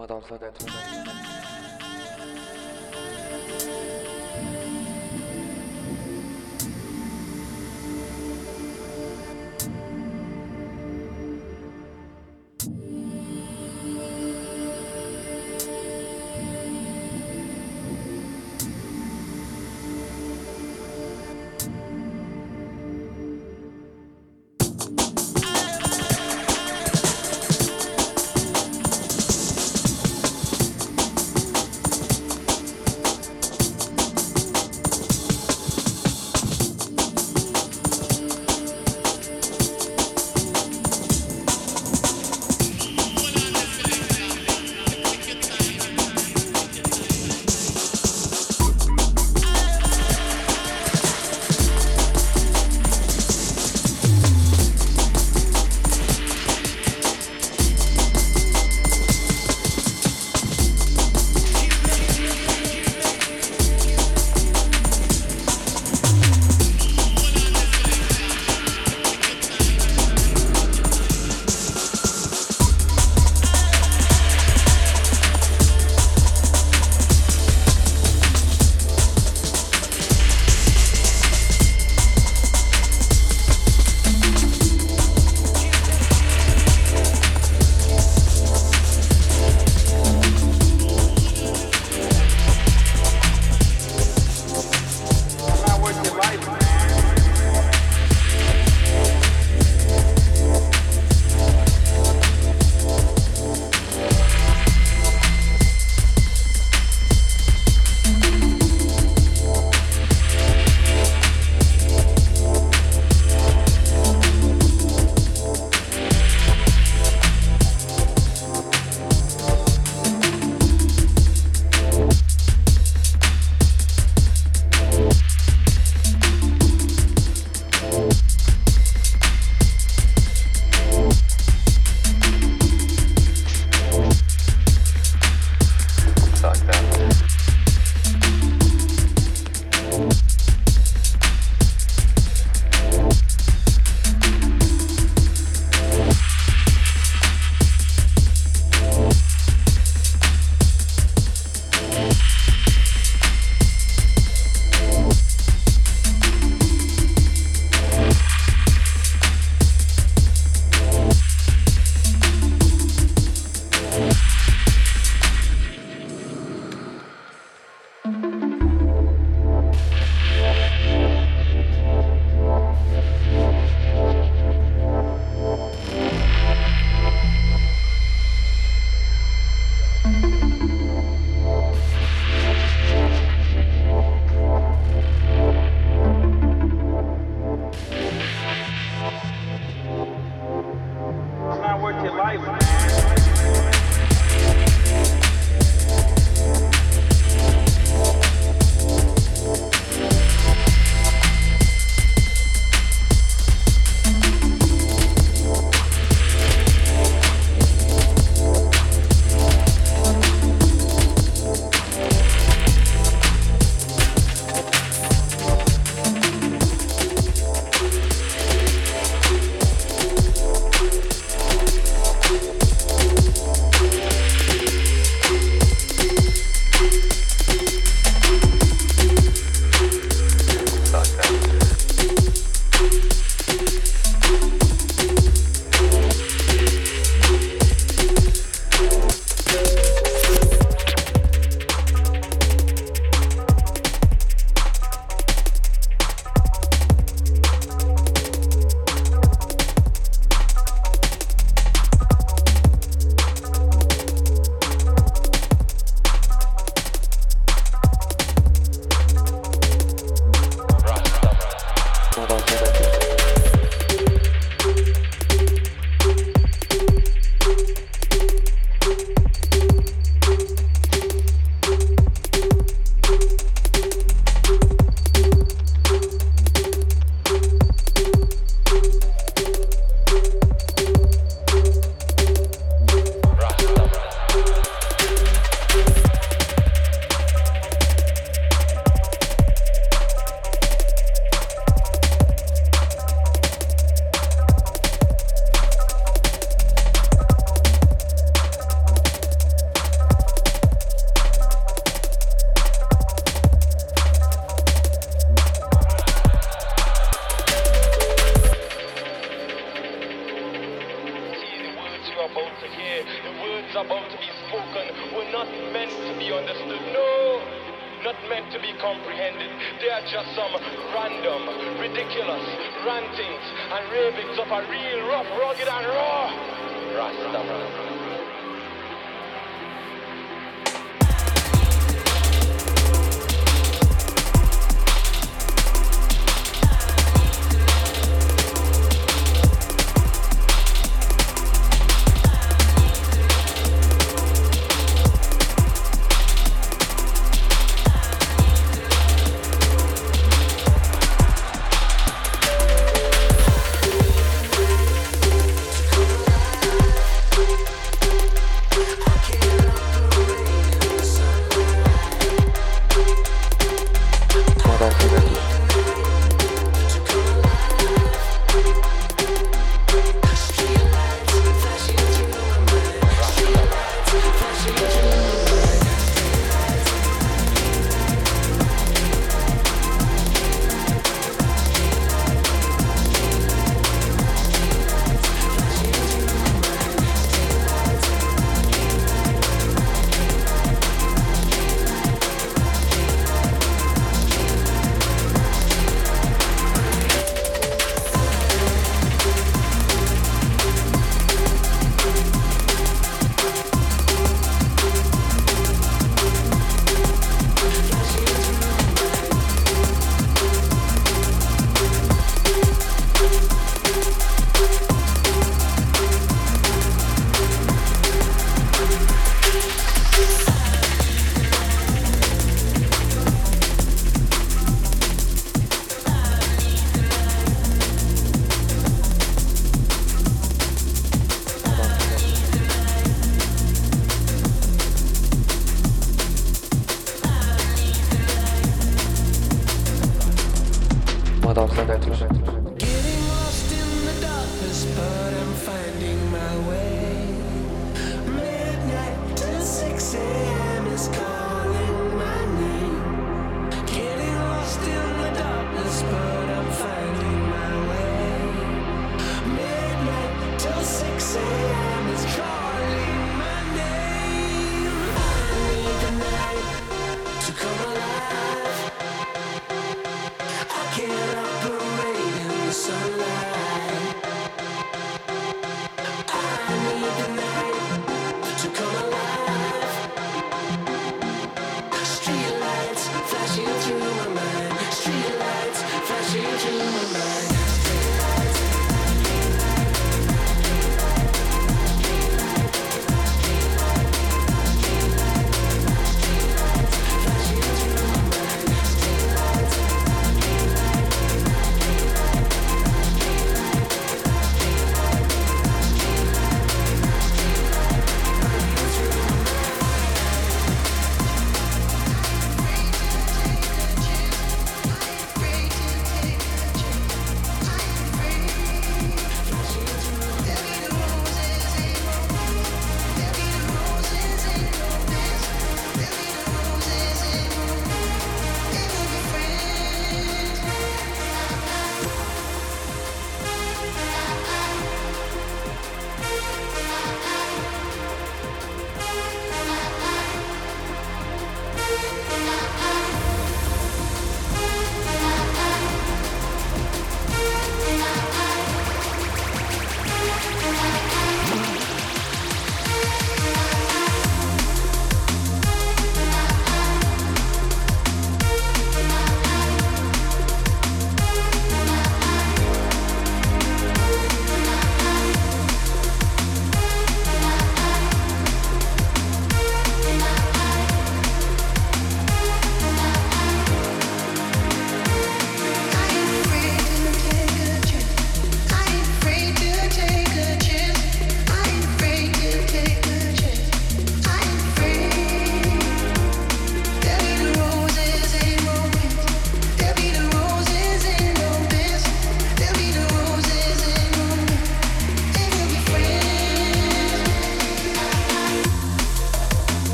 Madalsa detmeden.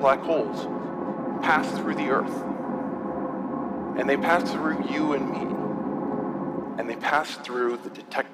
Black holes pass through the Earth. And they pass through you and me. And they pass through the detector.